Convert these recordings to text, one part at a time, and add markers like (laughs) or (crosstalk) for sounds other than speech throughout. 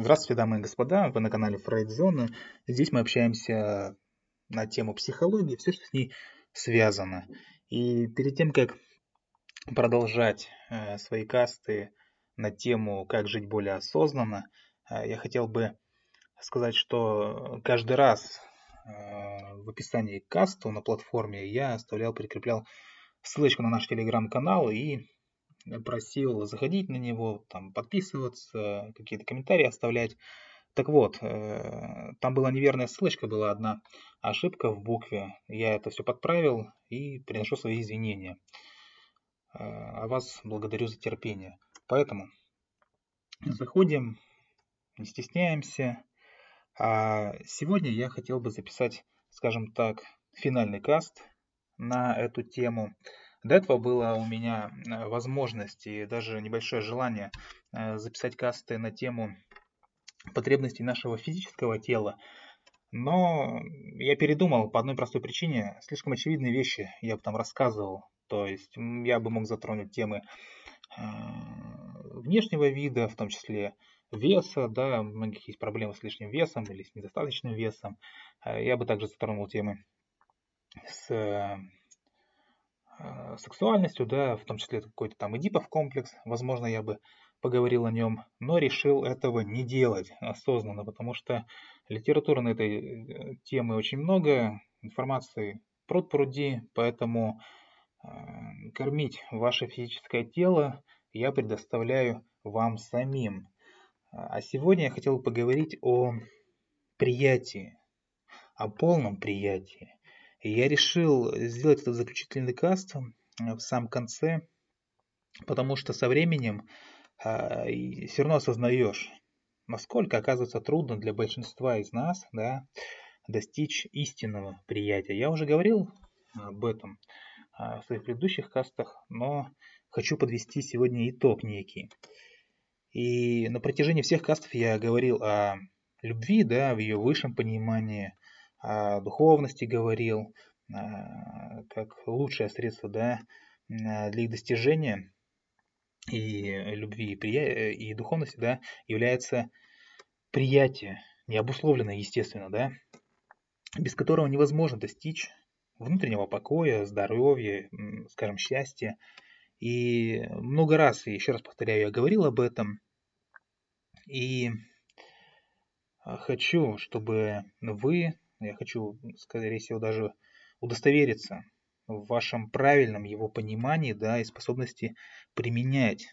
Здравствуйте, дамы и господа, вы на канале Фрейдзона. Здесь мы общаемся на тему психологии, все, что с ней связано. И перед тем, как продолжать э, свои касты на тему «Как жить более осознанно», э, я хотел бы сказать, что каждый раз э, в описании к касту на платформе я оставлял, прикреплял ссылочку на наш телеграм-канал и просил заходить на него, там подписываться, какие-то комментарии оставлять. Так вот, э, там была неверная ссылочка, была одна ошибка в букве. Я это все подправил и приношу свои извинения. Э, а вас благодарю за терпение. Поэтому заходим, не стесняемся. А сегодня я хотел бы записать, скажем так, финальный каст на эту тему. До этого было у меня э, возможность и даже небольшое желание э, записать касты на тему потребностей нашего физического тела. Но я передумал по одной простой причине. Слишком очевидные вещи я бы там рассказывал. То есть я бы мог затронуть темы э, внешнего вида, в том числе веса, да, у многих есть проблемы с лишним весом или с недостаточным весом. Я бы также затронул темы с Э, сексуальностью, да, в том числе какой-то там эдипов комплекс, возможно, я бы поговорил о нем, но решил этого не делать осознанно, потому что литературы на этой э, темы очень много, информации пруд пруди, поэтому э, кормить ваше физическое тело я предоставляю вам самим. А сегодня я хотел поговорить о приятии, о полном приятии. Я решил сделать этот заключительный каст э, в самом конце, потому что со временем э, все равно осознаешь, насколько оказывается трудно для большинства из нас да, достичь истинного приятия. Я уже говорил об этом э, в своих предыдущих кастах, но хочу подвести сегодня итог некий. И на протяжении всех кастов я говорил о любви, да, в ее высшем понимании, о духовности говорил, а, как лучшее средство да, для их достижения и любви, и, прия... и духовности да, является приятие, необусловленное, естественно, да, без которого невозможно достичь внутреннего покоя, здоровья, скажем, счастья. И много раз, еще раз повторяю, я говорил об этом. И хочу, чтобы вы я хочу, скорее всего, даже удостовериться в вашем правильном его понимании, да, и способности применять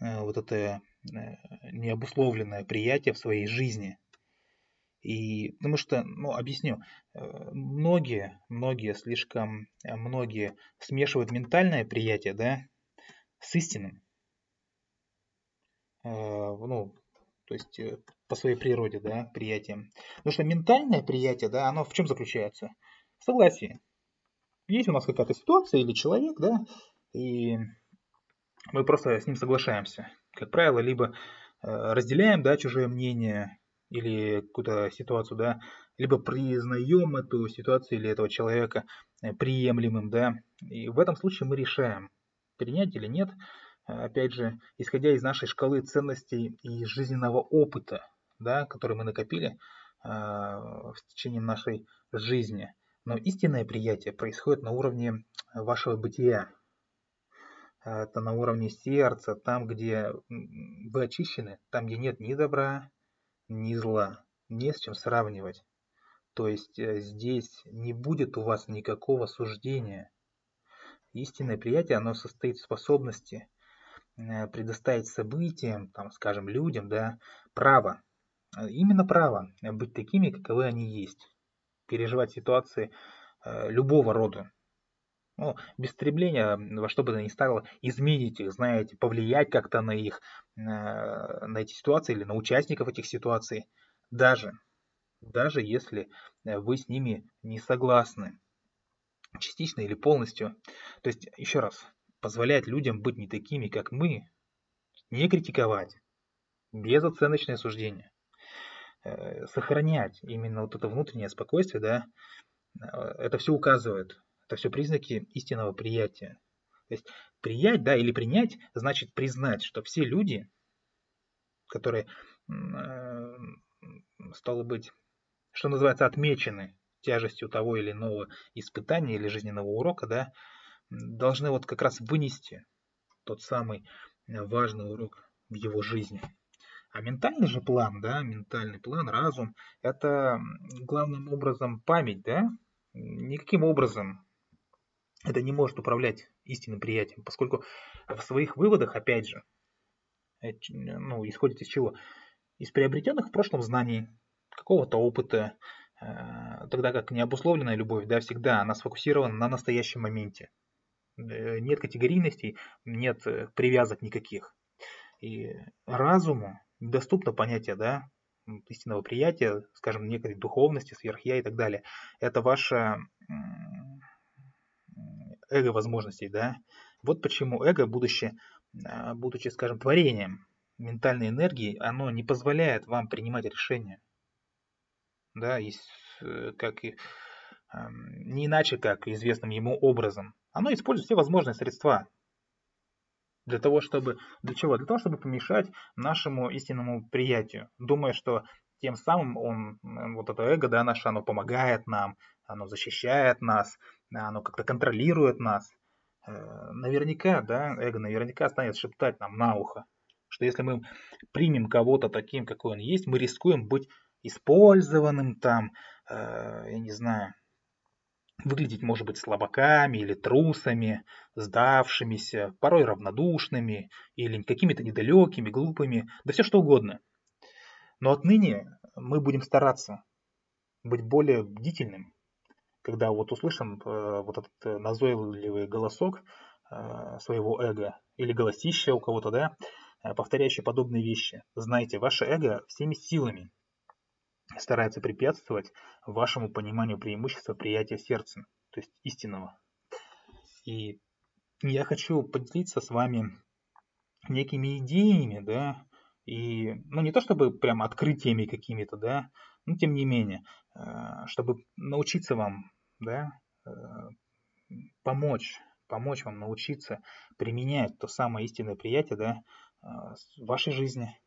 э, вот это э, необусловленное приятие в своей жизни. И потому что, ну, объясню, э, многие, многие, слишком многие смешивают ментальное приятие, да, с истинным. Э, ну, то есть э, по своей природе, да, приятием. Потому что ментальное приятие, да, оно в чем заключается? В согласии. Есть у нас какая-то ситуация или человек, да, и мы просто с ним соглашаемся. Как правило, либо э, разделяем, да, чужое мнение или какую-то ситуацию, да, либо признаем эту ситуацию или этого человека э, приемлемым, да, и в этом случае мы решаем, принять или нет, опять же, исходя из нашей шкалы ценностей и жизненного опыта, да, который мы накопили а, в течение нашей жизни. Но истинное приятие происходит на уровне вашего бытия. Это на уровне сердца, там, где вы очищены, там, где нет ни добра, ни зла, не с чем сравнивать. То есть э, здесь не будет у вас никакого суждения. Истинное приятие, оно состоит в способности Э, предоставить событиям, там, скажем, людям, да, право, э, именно право быть такими, каковы они есть, переживать ситуации э, любого рода. Ну, без стремления во что бы то ни стало изменить их, знаете, повлиять как-то на их, на эти ситуации или на участников этих ситуаций, даже, даже если вы с ними не согласны, частично или полностью. То есть, еще раз, позволять людям быть не такими, как мы, не критиковать, безоценочное суждение, э, сохранять именно вот это внутреннее спокойствие, да, э, это все указывает, это все признаки истинного приятия. То есть приять, да, или принять, значит признать, что все люди, которые э, стало быть, что называется, отмечены тяжестью того или иного испытания или жизненного урока, да, должны вот как раз вынести тот самый важный урок в его жизни. А ментальный же план, да, ментальный план, разум, это главным образом память, да, никаким образом это не может управлять истинным приятием, поскольку в своих выводах, опять же, э, ну, исходит из чего? Из приобретенных в прошлом знаний, какого-то опыта, э, тогда как необусловленная любовь, да, всегда она сфокусирована на настоящем моменте. Э, нет категорийностей, нет привязок никаких. И разуму доступно понятие, да, истинного приятия, скажем, некой духовности, сверхя и так далее. Это ваше эго возможностей, да. Вот почему эго, будучи, а, будучи, скажем, творением ментальной энергии, оно не позволяет вам принимать решения. Да, есть, э, как и, не иначе, как известным ему образом. Оно использует все возможные средства для того, чтобы... Для чего? Для того, чтобы помешать нашему истинному приятию, думая, что тем самым он, вот это эго, да, наше, оно помогает нам, оно защищает нас, оно как-то контролирует нас. Э, наверняка, да, эго наверняка станет шептать нам на ухо, что если мы примем кого-то таким, какой он есть, мы рискуем быть использованным там, э, я не знаю, выглядеть, может быть, слабаками или трусами, сдавшимися, порой равнодушными или какими-то недалекими, глупыми, да все что угодно. Но отныне мы будем стараться быть более бдительным, когда вот услышим э, вот этот э, назойливый голосок э, своего эго или голосище у кого-то, да, э, повторяющий подобные вещи. Знайте, ваше эго всеми силами старается препятствовать вашему пониманию преимущества приятия сердцем, то есть истинного. И я хочу поделиться с вами некими идеями, да, и, ну, не то чтобы прям открытиями какими-то, да, но тем не менее, э, чтобы научиться вам, да, э, помочь, помочь вам научиться применять то самое истинное приятие, да, э, в вашей жизни.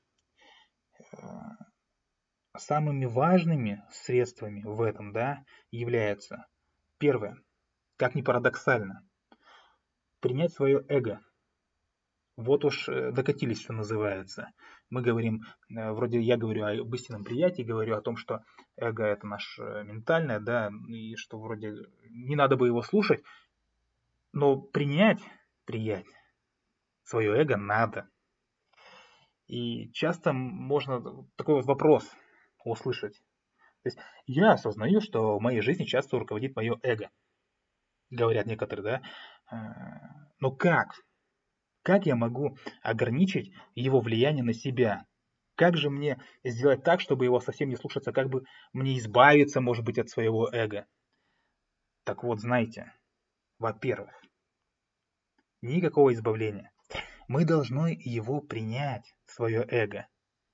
Самыми важными средствами в этом, да, является первое, как ни парадоксально, принять свое эго, вот уж э, докатились, что называется. Мы говорим, э, вроде я говорю об истинном приятии, говорю о том, что эго это наше э, ментальное, да, и что вроде не надо бы его слушать, но принять, приять свое эго надо. И часто можно такой вот вопрос услышать. То есть я осознаю, что в моей жизни часто руководит мое эго. Говорят некоторые, да. Но как? Как я могу ограничить его влияние на себя? Как же мне сделать так, чтобы его совсем не слушаться? Как бы мне избавиться, может быть, от своего эго? Так вот, знаете, во-первых, никакого избавления. Мы должны его принять, свое эго.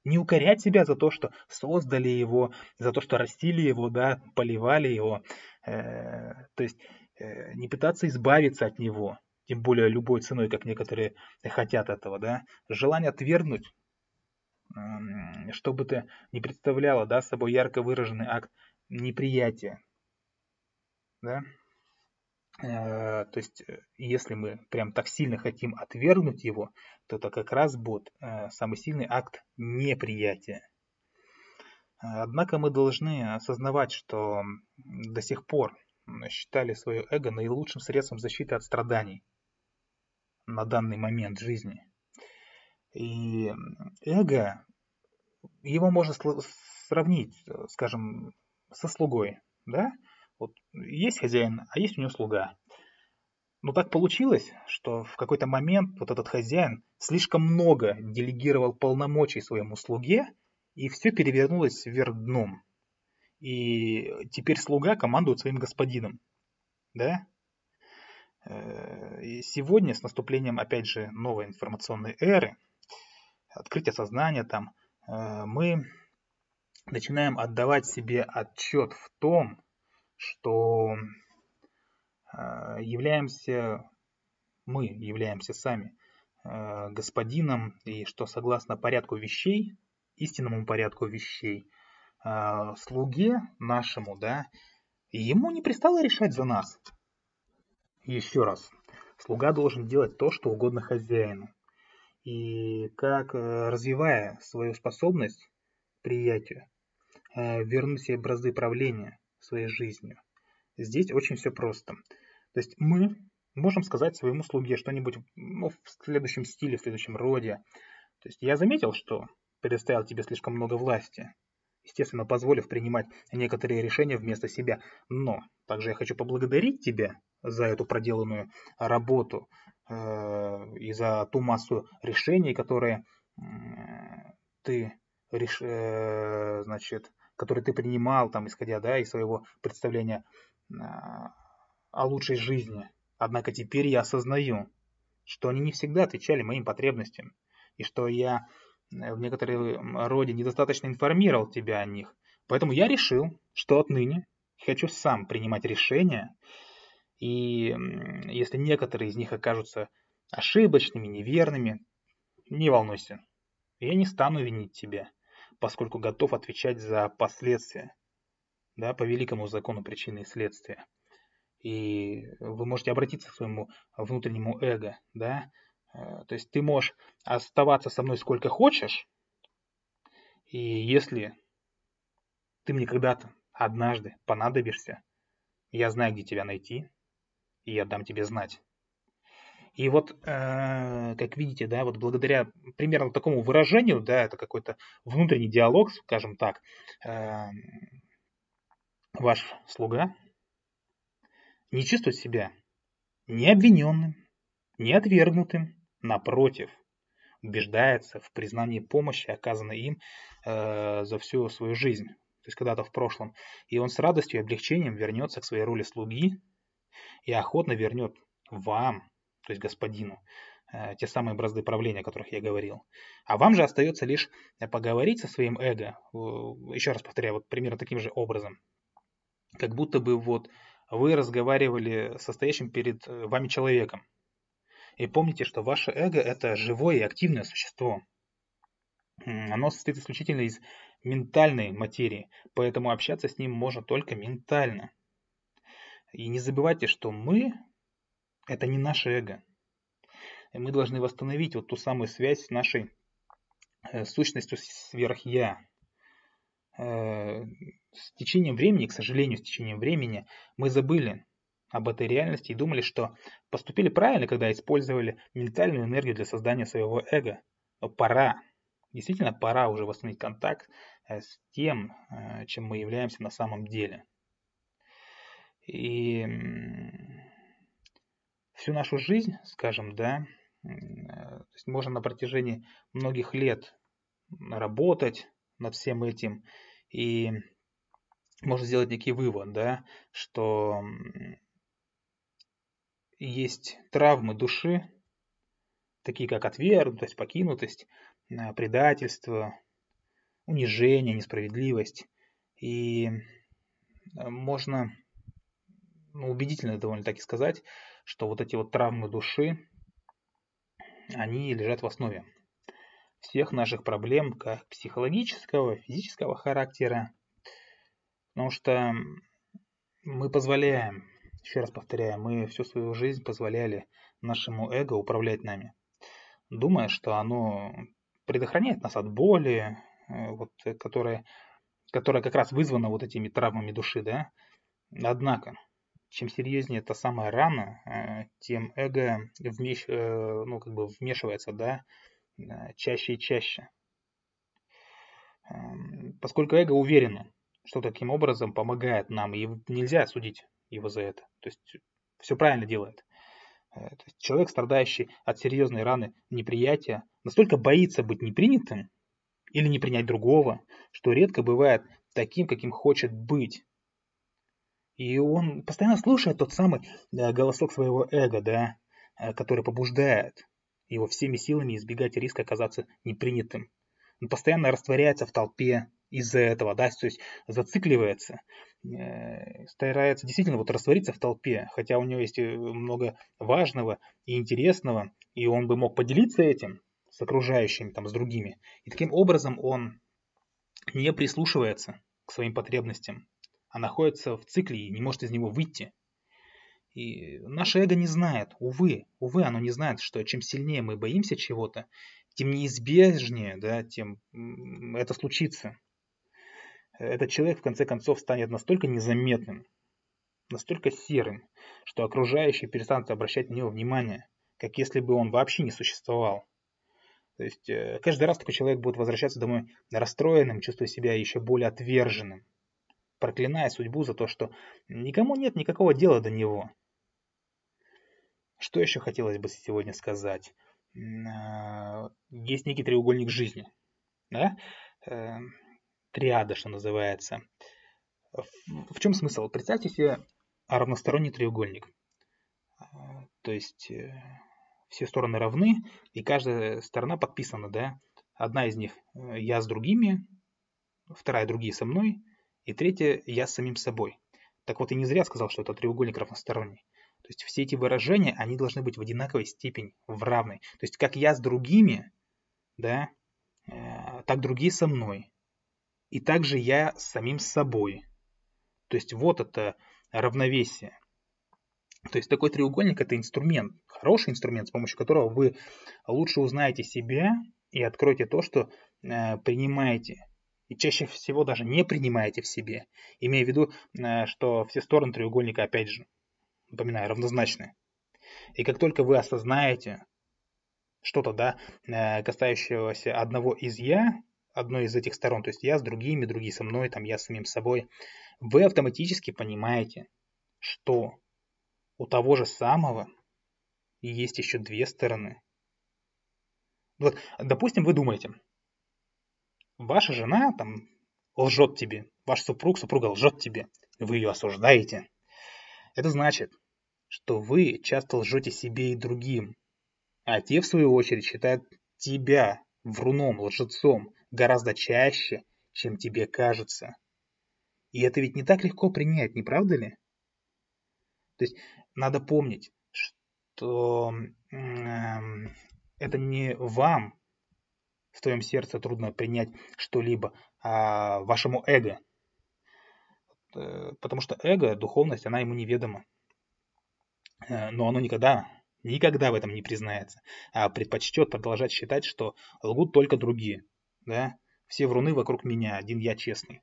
Не укорять себя за то, что создали его, за то, что растили его, да, поливали его. Э, то есть э, не пытаться избавиться от него, тем более любой ценой, как некоторые хотят этого, да, желание отвергнуть, чтобы ты не представляла, да, собой ярко выраженный акт неприятия, да, э, то есть, э, если мы прям так сильно хотим отвергнуть его, то это как раз будет э, самый сильный акт неприятия. Однако мы должны осознавать, что до сих пор считали свое эго наилучшим средством защиты от страданий на данный момент жизни. И эго, его можно сравнить, скажем, со слугой. Да? Вот есть хозяин, а есть у него слуга. Но так получилось, что в какой-то момент вот этот хозяин слишком много делегировал полномочий своему слуге, и все перевернулось вверх дном. И теперь слуга командует своим господином. Да? Э, и сегодня с наступлением, опять же, новой информационной эры, открытия сознания там, э, мы начинаем отдавать себе отчет в том, что э, являемся, мы являемся сами господином, и что согласно порядку вещей, истинному порядку вещей, э, слуге нашему, да, ему не пристало решать за нас. Еще раз, слуга должен делать то, что угодно хозяину. И как, э, развивая свою способность приятию, э, вернуть себе бразды правления своей жизнью. Здесь очень все просто. То есть мы можем сказать своему слуге что-нибудь ну, в следующем стиле, в следующем роде. То есть я заметил, что предоставил тебе слишком много власти, естественно, позволив принимать некоторые решения вместо себя. Но также я хочу поблагодарить тебя за эту проделанную работу э, и за ту массу решений, которые э, ты реш, э, значит, которые ты принимал, там, исходя да, из своего представления э, о лучшей жизни. Однако теперь я осознаю, что они не всегда отвечали моим потребностям, и что я э, в некотором роде недостаточно информировал тебя о них. Поэтому я решил, что отныне хочу сам принимать решения, и если некоторые из них окажутся ошибочными, неверными, не волнуйся, я не стану винить тебя, поскольку готов отвечать за последствия, да, по великому закону причины и следствия. И вы можете обратиться к своему внутреннему эго, да, э, то есть ты можешь оставаться со мной сколько хочешь, и если ты мне когда-то однажды понадобишься, я знаю, где тебя найти, и я дам тебе знать. И вот, э, как видите, да, вот благодаря примерно такому выражению, да, это какой-то внутренний диалог, скажем так, э, ваш слуга не чувствует себя ни обвиненным, ни отвергнутым, напротив, убеждается в признании помощи, оказанной им э, за всю свою жизнь, то есть когда-то в прошлом, и он с радостью и облегчением вернется к своей роли слуги и охотно вернет вам, то есть господину, э, те самые бразды правления, о которых я говорил. А вам же остается лишь поговорить со своим эго, еще раз повторяю, вот примерно таким же образом, как будто бы вот вы разговаривали со стоящим перед э, вами человеком. И помните, что ваше эго – это живое и активное существо. Оно состоит исключительно из ментальной материи, поэтому общаться с ним можно только ментально. И не забывайте, что мы – это не наше эго. И мы должны восстановить вот ту самую связь с нашей э, сущностью сверх-я. Э, с течением времени, к сожалению, с течением времени, мы забыли об этой реальности и думали, что поступили правильно, когда использовали ментальную энергию для создания своего эго. Но пора, действительно пора уже восстановить контакт э, с тем, э, чем мы являемся на самом деле. И всю нашу жизнь, скажем, да, то есть можно на протяжении многих лет работать над всем этим и можно сделать некий вывод, да, что есть травмы души, такие как отвергнутость, покинутость, э, предательство, унижение, несправедливость. И э, можно ну, убедительно довольно таки сказать, что вот эти вот травмы души, они лежат в основе всех наших проблем, как психологического, физического характера, Потому что мы позволяем, еще раз повторяю, мы всю свою жизнь позволяли нашему эго управлять нами, думая, что оно предохраняет нас от боли, э, вот, которая, которая как раз вызвана вот этими травмами души, да. Однако, чем серьезнее эта самая рана, э, тем эго вмеш, э, ну, как бы вмешивается, да, чаще и чаще. Эм, поскольку эго уверено, что таким образом помогает нам, и нельзя судить его за это. То есть все правильно делает. Э, то есть человек, страдающий от серьезной раны неприятия, настолько боится быть непринятым или не принять другого, что редко бывает таким, каким хочет быть. И он постоянно слушает тот самый э, голосок своего эго, да, э, который побуждает его всеми силами избегать риска оказаться непринятым. Он постоянно растворяется в толпе, из-за этого, да, то есть зацикливается, э, старается действительно вот раствориться в толпе, хотя у него есть много важного и интересного, и он бы мог поделиться этим с окружающими, там, с другими. И таким образом он не прислушивается к своим потребностям, а находится в цикле и не может из него выйти. И наше эго не знает, увы, увы, оно не знает, что чем сильнее мы боимся чего-то, тем неизбежнее, да, тем это случится. Этот человек, в конце концов, станет настолько незаметным, настолько серым, что окружающие перестанут обращать на него внимание, как если бы он вообще не существовал. То есть э, каждый раз такой человек будет возвращаться домой расстроенным, чувствуя себя еще более отверженным, проклиная судьбу за то, что никому нет никакого дела до него. Что еще хотелось бы сегодня сказать? А, есть некий треугольник жизни. Да? Э, триада, что называется. В чем смысл? Представьте себе равносторонний треугольник. А, то есть э, все стороны равны, и каждая сторона подписана, да. Одна из них э, я с другими, вторая другие со мной, и третья я с самим собой. Так вот, я не зря сказал, что это треугольник равносторонний. То есть все эти выражения, они должны быть в одинаковой степени, в равной. То есть как я с другими, да, э, так другие со мной. И также я с самим собой. То есть вот это равновесие. То есть такой треугольник это инструмент, хороший инструмент, с помощью которого вы лучше узнаете себя и откроете то, что э, принимаете. И чаще всего даже не принимаете в себе, имея в виду, э, что все стороны треугольника, опять же, напоминаю, равнозначны. И как только вы осознаете что-то, да, э, касающегося одного из «я», одной из этих сторон, то есть я с другими, другие со мной, там я с самим собой, вы автоматически понимаете, что у того же самого есть еще две стороны. Вот, допустим, вы думаете, ваша жена там лжет тебе, ваш супруг, супруга лжет тебе, вы ее осуждаете. Это значит, что вы часто лжете себе и другим, а те, в свою очередь, считают тебя вруном, лжецом гораздо чаще, чем тебе кажется. И это ведь не так легко принять, не правда ли? То есть надо помнить, что э, это не вам в твоем сердце трудно принять что-либо, а вашему эго. Э, потому что эго, духовность, она ему неведома. Э, но оно никогда, никогда в этом не признается, а предпочтет продолжать считать, что лгут только другие. Да? Все вруны вокруг меня, один я честный.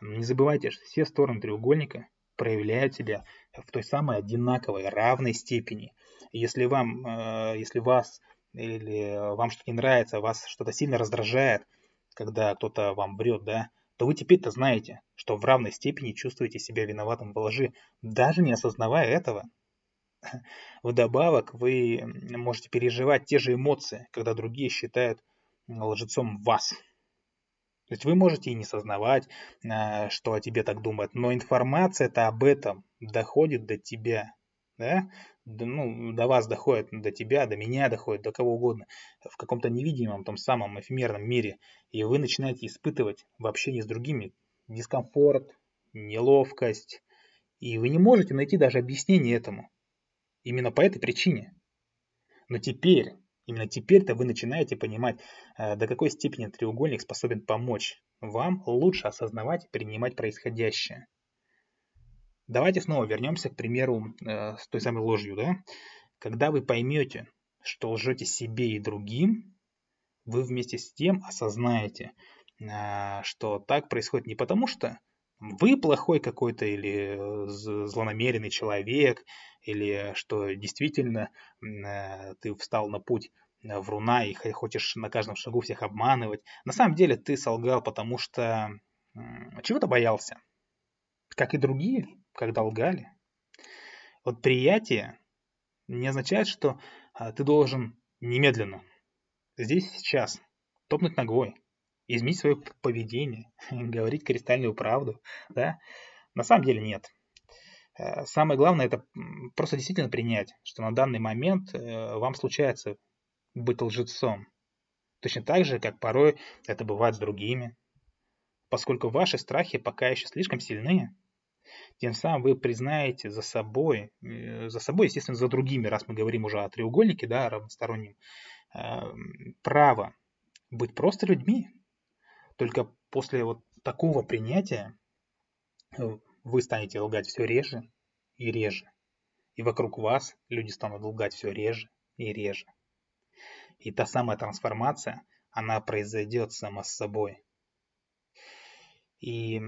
Не забывайте, что все стороны треугольника проявляют себя в той самой одинаковой, равной степени. Если вам, э, если вас или вам что-то не нравится, вас что-то сильно раздражает, когда кто-то вам врет, да, то вы теперь-то знаете, что в равной степени чувствуете себя виноватым в лжи, даже не осознавая этого. (laughs) Вдобавок, вы можете переживать те же эмоции, когда другие считают лжецом вас. То есть вы можете и не сознавать, а, что о тебе так думают, но информация-то об этом доходит до тебя, да? ну, до вас доходит, до тебя, до меня доходит, до кого угодно, в каком-то невидимом, том самом эфемерном мире, и вы начинаете испытывать в общении с другими дискомфорт, неловкость, и вы не можете найти даже объяснение этому. Именно по этой причине. Но теперь, Именно теперь-то вы начинаете понимать, э, до какой степени треугольник способен помочь вам лучше осознавать и принимать происходящее. Давайте снова вернемся к примеру э, с той самой ложью. Да? Когда вы поймете, что лжете себе и другим, вы вместе с тем осознаете, э, что так происходит не потому, что вы плохой какой-то или злонамеренный человек, или что действительно э, ты встал на путь э, вруна и хочешь на каждом шагу всех обманывать. На самом деле ты солгал, потому что чего-то боялся. Как и другие, когда лгали. Вот приятие не означает, что а, ты должен немедленно, здесь сейчас, топнуть ногой, изменить свое поведение, (laughs) говорить кристальную правду. Да? На самом деле нет. Э, самое главное это просто действительно принять, что на данный момент э, вам случается быть лжецом. Точно так же, как порой это бывает с другими. Поскольку ваши страхи пока еще слишком сильны, тем самым вы признаете за собой, э, за собой, естественно, за другими, раз мы говорим уже о треугольнике, да, равностороннем, право быть просто людьми. Только после вот такого принятия э, вы станете лгать все реже и реже. И вокруг вас люди станут лгать все реже и реже. И та самая трансформация, она произойдет сама с собой. И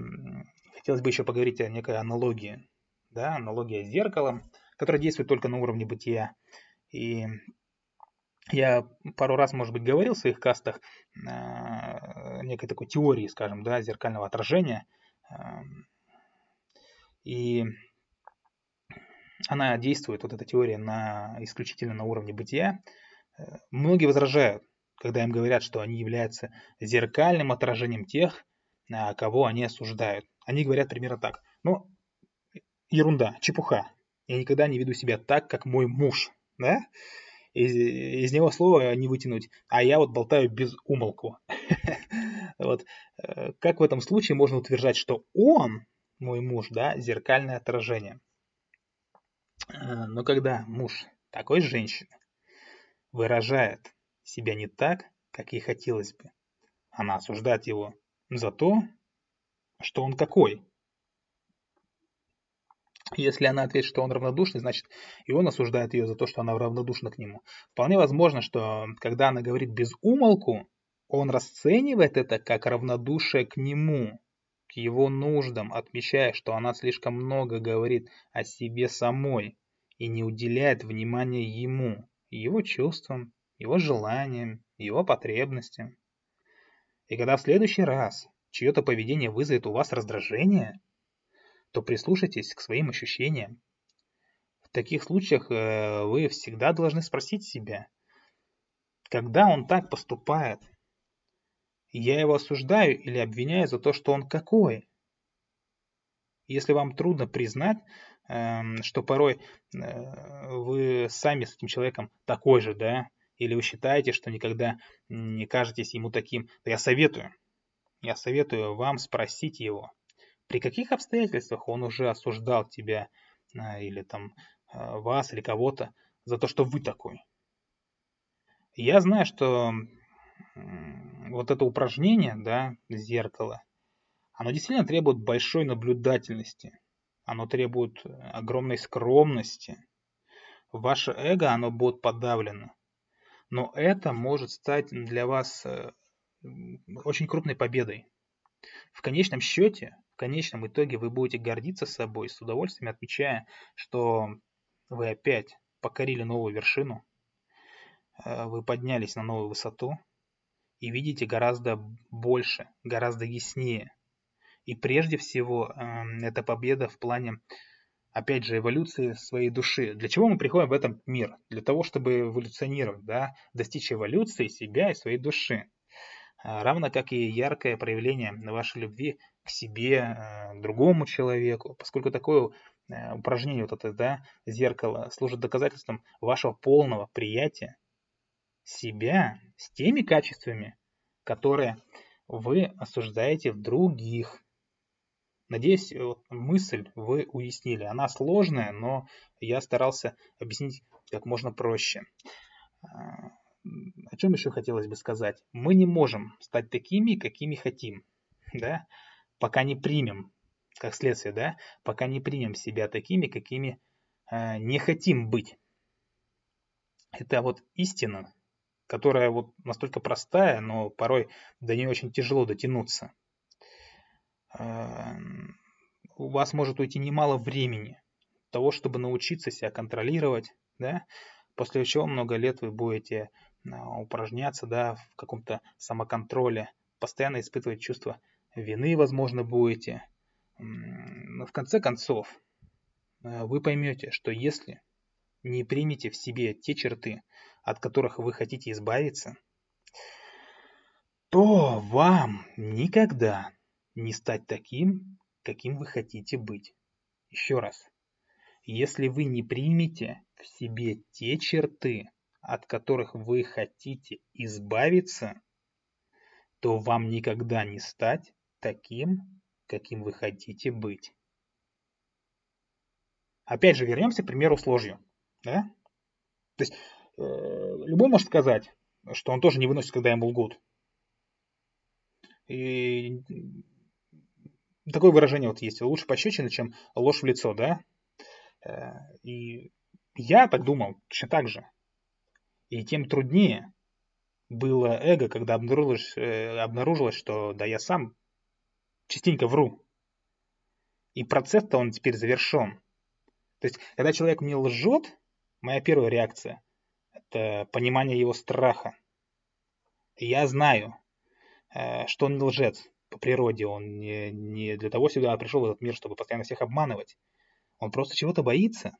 хотелось бы еще поговорить о некой аналогии. Да, аналогия с зеркалом, которая действует только на уровне бытия. И я пару раз, может быть, говорил в своих кастах э, некой такой теории, скажем, да, зеркального отражения. Э, и она действует, вот эта теория, на, исключительно на уровне бытия. Э, многие возражают, когда им говорят, что они являются зеркальным отражением тех, кого они осуждают. Они говорят примерно так. Ну, ерунда, чепуха. Я никогда не веду себя так, как мой муж. Да? из, из него слова не вытянуть, а я вот болтаю без умолку. (laughs) Вот э, как в этом случае можно утверждать, что он, мой муж, да, зеркальное отражение. Э, но когда муж такой женщины выражает себя не так, как ей хотелось бы, она осуждает его за то, что он какой, если она ответит, что он равнодушный, значит и он осуждает ее за то, что она равнодушна к нему. Вполне возможно, что когда она говорит без умолку, он расценивает это как равнодушие к нему, к его нуждам, отмечая, что она слишком много говорит о себе самой и не уделяет внимания ему, его чувствам, его желаниям, его потребностям. И когда в следующий раз чье-то поведение вызовет у вас раздражение, то прислушайтесь к своим ощущениям. В таких случаях э, вы всегда должны спросить себя, когда он так поступает, я его осуждаю или обвиняю за то, что он какой? Если вам трудно признать, эм, что порой э, вы сами с этим человеком такой же, да, или вы считаете, что никогда не кажетесь ему таким, то я советую, я советую вам спросить его, при каких обстоятельствах он уже осуждал тебя а, или там а, вас или кого-то за то, что вы такой. Я знаю, что вот это упражнение, да, зеркало, оно действительно требует большой наблюдательности. Оно требует огромной скромности. Ваше эго, оно будет подавлено. Но это может стать для вас э, очень крупной победой. В конечном счете, конечном итоге вы будете гордиться собой, с удовольствием отмечая, что вы опять покорили новую вершину, э, вы поднялись на новую высоту и видите гораздо больше, гораздо яснее. И прежде всего, эм, это победа в плане, опять же, эволюции своей души. Для чего мы приходим в этот мир? Для того, чтобы эволюционировать, да? достичь эволюции себя и своей души. Э, равно как и яркое проявление вашей любви к себе, э, другому человеку, поскольку такое э, упражнение, вот это, да, зеркало, служит доказательством вашего полного приятия себя с теми качествами, которые вы осуждаете в других. Надеюсь, вот мысль вы уяснили. Она сложная, но я старался объяснить как можно проще. О чем еще хотелось бы сказать? Мы не можем стать такими, какими хотим. Да? пока не примем, как следствие, да, пока не примем себя такими, какими э, не хотим быть. Это вот истина, которая вот настолько простая, но порой до нее очень тяжело дотянуться. Э, у вас может уйти немало времени того, чтобы научиться себя контролировать, да, после чего много лет вы будете упражняться, да, в каком-то самоконтроле, постоянно испытывать чувство вины, возможно, будете. Но в конце концов, э, вы поймете, что если не примете в себе те черты, от которых вы хотите избавиться, то вам никогда не стать таким, каким вы хотите быть. Еще раз. Если вы не примете в себе те черты, от которых вы хотите избавиться, то вам никогда не стать таким, каким вы хотите быть. Опять же, вернемся к примеру с ложью. Да? То есть, э, любой может сказать, что он тоже не выносит, когда ему лгут. И такое выражение вот есть. Лучше пощечина, чем ложь в лицо, да? Э, и я так думал, точно так же. И тем труднее было эго, когда обнаружилось, э, обнаружилось, что да я сам частенько вру. И процесс-то он теперь завершен. То есть, когда человек мне лжет, моя первая реакция – это понимание его страха. Я знаю, э, что он не лжец по природе. Он не, не для того сюда пришел в этот мир, чтобы постоянно всех обманывать. Он просто чего-то боится.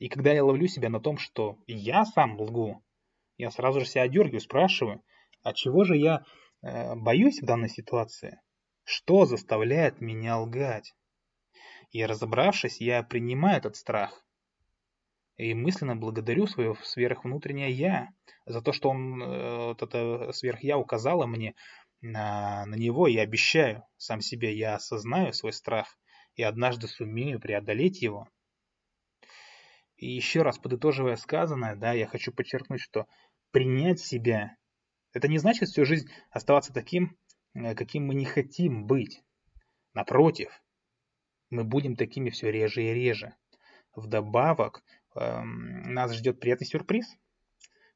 И когда я ловлю себя на том, что я сам лгу, я сразу же себя одергиваю, спрашиваю, а чего же я э, боюсь в данной ситуации? Что заставляет меня лгать? И разобравшись, я принимаю этот страх. И мысленно благодарю свое сверхвнутреннее «я» за то, что он, э, вот это сверх-я указало мне на, на него. И обещаю сам себе, я осознаю свой страх и однажды сумею преодолеть его. И еще раз подытоживая сказанное, да, я хочу подчеркнуть, что принять себя, это не значит всю жизнь оставаться таким, э, каким мы не хотим быть. Напротив, мы будем такими все реже и реже. Вдобавок, эм, нас ждет приятный сюрприз.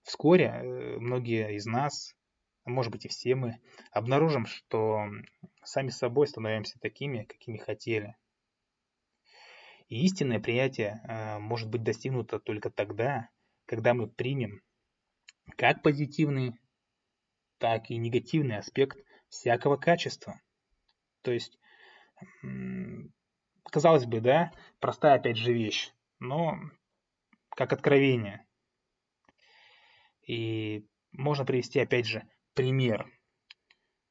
Вскоре э, многие из нас, может быть и все мы, обнаружим, что сами собой становимся такими, какими хотели. И истинное приятие э, может быть достигнуто только тогда, когда мы примем как позитивный, так и негативный аспект всякого качества. То есть, казалось бы, да, простая опять же вещь, но как откровение. И можно привести опять же пример.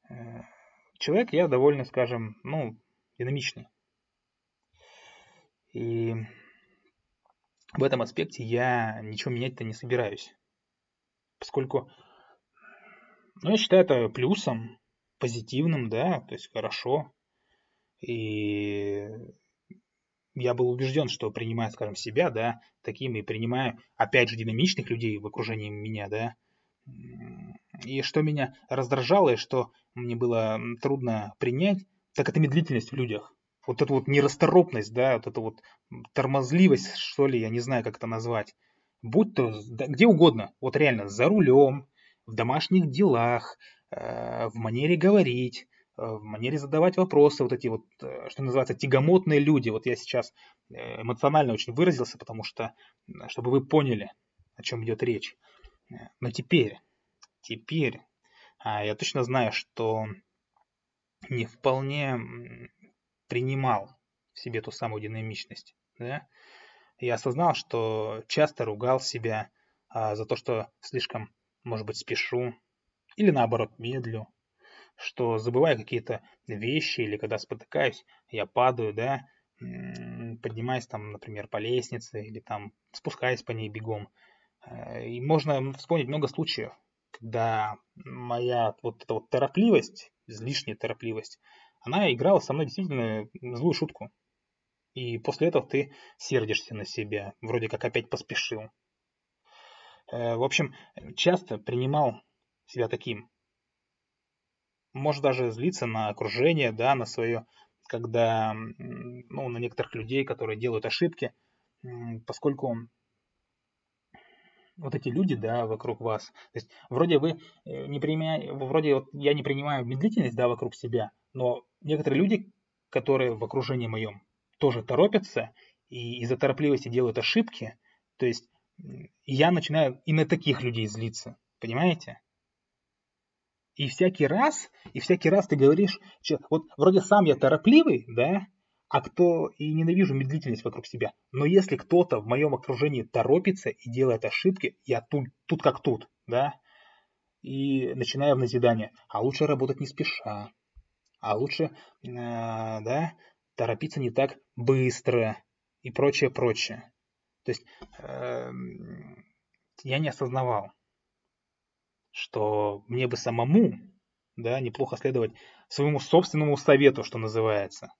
Э, человек я довольно, скажем, ну, динамичный. И в этом аспекте я ничего менять-то не собираюсь поскольку ну, я считаю это плюсом, позитивным, да, то есть хорошо. И я был убежден, что принимая, скажем, себя, да, такими, принимая, опять же, динамичных людей в окружении меня, да, и что меня раздражало, и что мне было трудно принять, так это медлительность в людях. Вот эта вот нерасторопность, да, вот эта вот тормозливость, что ли, я не знаю, как это назвать будь то где угодно, вот реально за рулем, в домашних делах, э, в манере говорить, э, в манере задавать вопросы, вот эти вот, э, что называется, тягомотные люди. Вот я сейчас эмоционально очень выразился, потому что, чтобы вы поняли, о чем идет речь. Но теперь, теперь, а, я точно знаю, что не вполне принимал в себе ту самую динамичность. Да? я осознал, что часто ругал себя а, за то, что слишком, может быть, спешу или наоборот медлю, что забываю какие-то вещи или когда спотыкаюсь, я падаю, да, поднимаясь там, например, по лестнице или там спускаясь по ней бегом. Э, и можно вспомнить много случаев, когда моя вот эта вот торопливость, излишняя торопливость, она играла со мной действительно злую шутку. И после этого ты сердишься на себя, вроде как опять поспешил. Э, в общем, часто принимал себя таким. Может даже злиться на окружение, да, на свое, когда, ну, на некоторых людей, которые делают ошибки, поскольку вот эти люди, да, вокруг вас, то есть вроде вы э, не принимаете, вроде вот я не принимаю медлительность, да, вокруг себя, но некоторые люди, которые в окружении моем, тоже торопятся и из-за торопливости делают ошибки. То есть я начинаю и на таких людей злиться. Понимаете? И всякий раз, и всякий раз ты говоришь, вот вроде сам я торопливый, да, а кто и ненавижу медлительность вокруг себя. Но если кто-то в моем окружении торопится и делает ошибки, я тут, тут как тут, да, и начинаю в назидание. А лучше работать не спеша, а лучше, э, да, торопиться не так быстро и прочее, прочее. То есть э, я не осознавал, что мне бы самому да, неплохо следовать своему собственному совету, что называется.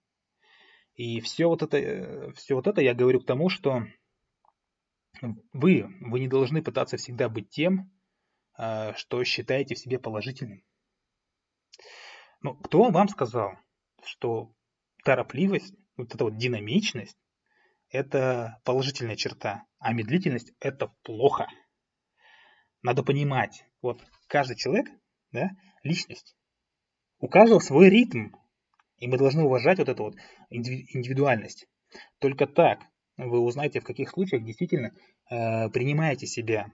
И все вот это, э, все вот это я говорю к тому, что вы, вы не должны пытаться всегда быть тем, э, что считаете в себе положительным. Но кто вам сказал, что торопливость, вот эта вот динамичность, это положительная черта, а медлительность это плохо. Надо понимать, вот каждый человек, да, личность, у каждого свой ритм, и мы должны уважать вот эту вот индивидуальность. Только так вы узнаете, в каких случаях действительно э, принимаете себя.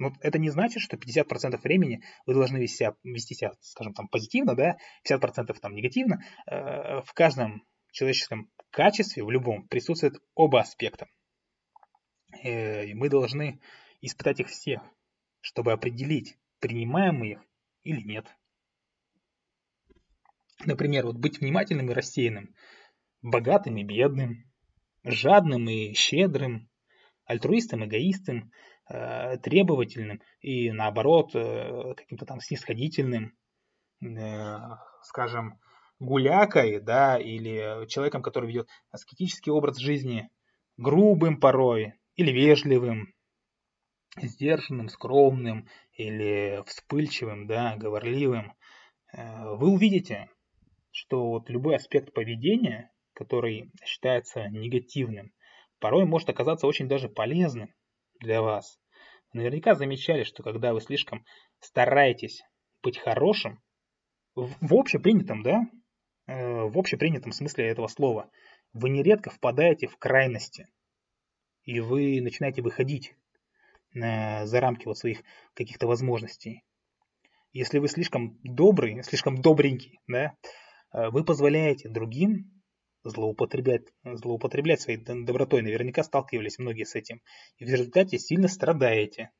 Но это не значит, что 50% времени вы должны вести себя, вести себя, скажем, там, позитивно, да, 50% там негативно. Э, в каждом человеческом качестве, в любом, присутствуют оба аспекта. Э, и мы должны испытать их всех, чтобы определить, принимаем мы их или нет. Например, вот быть внимательным и рассеянным, богатым и бедным, жадным и щедрым, альтруистом, эгоистом, э, требовательным и наоборот э, каким-то там снисходительным, э, скажем, гулякой, да, или человеком, который ведет аскетический образ жизни, грубым порой или вежливым, сдержанным, скромным или вспыльчивым, да, говорливым, вы увидите, что вот любой аспект поведения, который считается негативным, порой может оказаться очень даже полезным для вас. Наверняка замечали, что когда вы слишком стараетесь быть хорошим, в общепринятом, да, э, в общепринятом смысле этого слова, вы нередко впадаете в крайности, и вы начинаете выходить за рамки вот своих каких-то возможностей. Если вы слишком добрый, слишком добренький, да, Э, вы позволяете другим злоупотреблять, злоупотреблять своей добротой. Наверняка сталкивались многие с этим. И в результате сильно страдаете.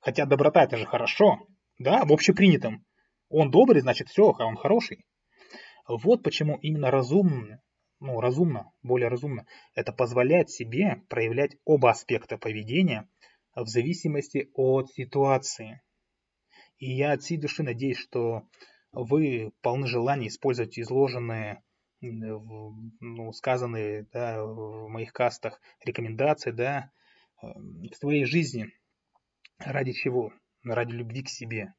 Хотя доброта это же хорошо. Да, в общепринятом. Он добрый, значит все, а он хороший. Вот почему именно разумно, ну разумно, более разумно, это позволяет себе проявлять оба аспекта поведения в зависимости от ситуации. И я от всей души надеюсь, что вы полны желания использовать изложенные, ну, сказанные да, в моих кастах рекомендации да, эм, в своей жизни. Ради чего? Ради любви к себе.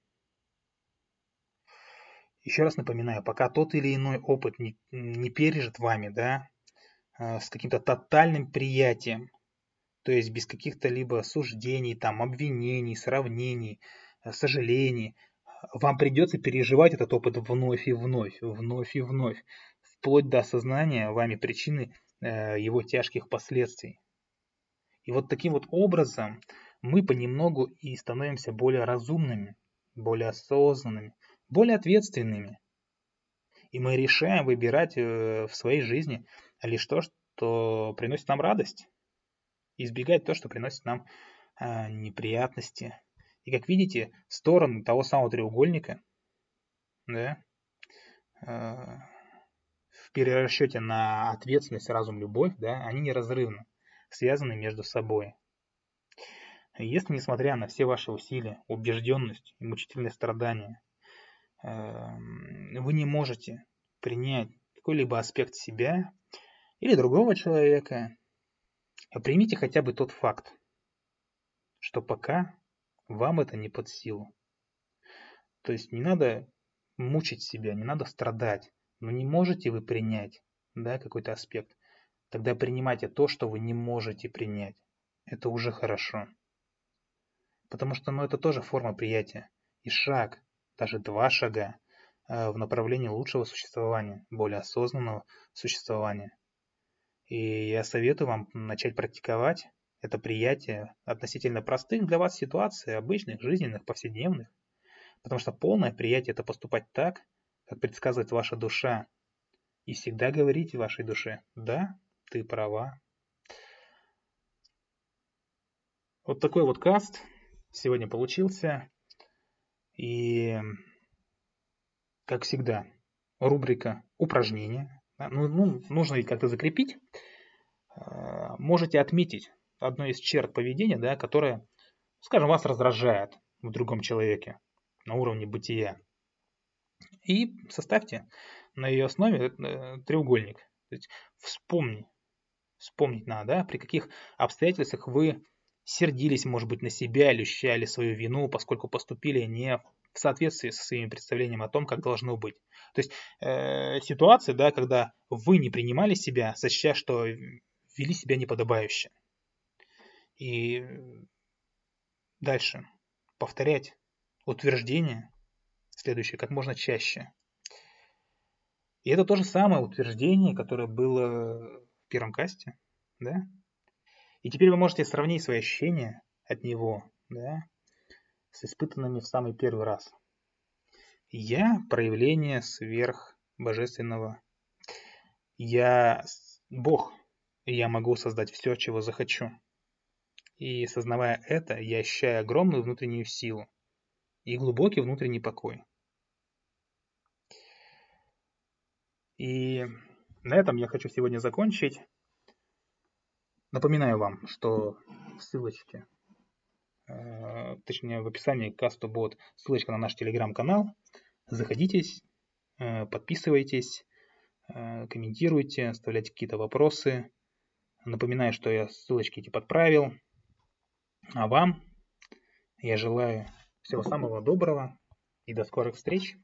Еще раз напоминаю, пока тот или иной опыт не, не пережит вами, да, э, с каким-то тотальным приятием, то есть без каких-то либо суждений, там, обвинений, сравнений, э, сожалений, вам придется переживать этот опыт вновь и вновь, вновь и вновь, вплоть до осознания вами причины э, его тяжких последствий. И вот таким вот образом мы понемногу и становимся более разумными, более осознанными, более ответственными. И мы решаем выбирать э, в своей жизни лишь то, что приносит нам радость, избегать то, что приносит нам э, неприятности, и как видите, стороны того самого треугольника, да, э, перерасчете на ответственность, разум, любовь, да, они неразрывно связаны между собой. Если, несмотря на все ваши усилия, убежденность и мучительные страдания, э, вы не можете принять какой-либо аспект себя или другого человека, примите хотя бы тот факт, что пока вам это не под силу. То есть не надо мучить себя, не надо страдать. Но не можете вы принять да, какой-то аспект, тогда принимайте то, что вы не можете принять. Это уже хорошо. Потому что ну, это тоже форма приятия. И шаг, даже два шага э, в направлении лучшего существования, более осознанного существования. И я советую вам начать практиковать это приятие относительно простых для вас ситуаций, обычных, жизненных, повседневных. Потому что полное приятие – это поступать так, как предсказывает ваша душа. И всегда говорите вашей душе «Да, ты права». Вот такой вот каст сегодня получился. И, как всегда, рубрика упражнения. Ну, ну, нужно ведь как-то закрепить. Э, можете отметить одной из черт поведения, да, которая, скажем, вас раздражает в другом человеке на уровне бытия. И составьте на ее основе э, треугольник. То есть вспомни, вспомнить надо, да, при каких обстоятельствах вы сердились, может быть, на себя или ощущали свою вину, поскольку поступили не в соответствии со своими представлениями о том, как должно быть. То есть э, ситуация, да, когда вы не принимали себя, сочтя, что вели себя неподобающе. И дальше повторять утверждение следующее как можно чаще. И это то же самое утверждение, которое было в первом касте, да? И теперь вы можете сравнить свои ощущения от него, да, с испытанными в самый первый раз. Я проявление сверх божественного. Я Бог, я могу создать все, чего захочу. И сознавая это, я ощущаю огромную внутреннюю силу и глубокий внутренний покой. И на этом я хочу сегодня закончить. Напоминаю вам, что в ссылочке, э, точнее в описании Кастубот ссылочка на наш телеграм-канал. Заходите, э, подписывайтесь, э, комментируйте, оставляйте какие-то вопросы. Напоминаю, что я ссылочки эти подправил. А вам я желаю всего самого доброго и до скорых встреч.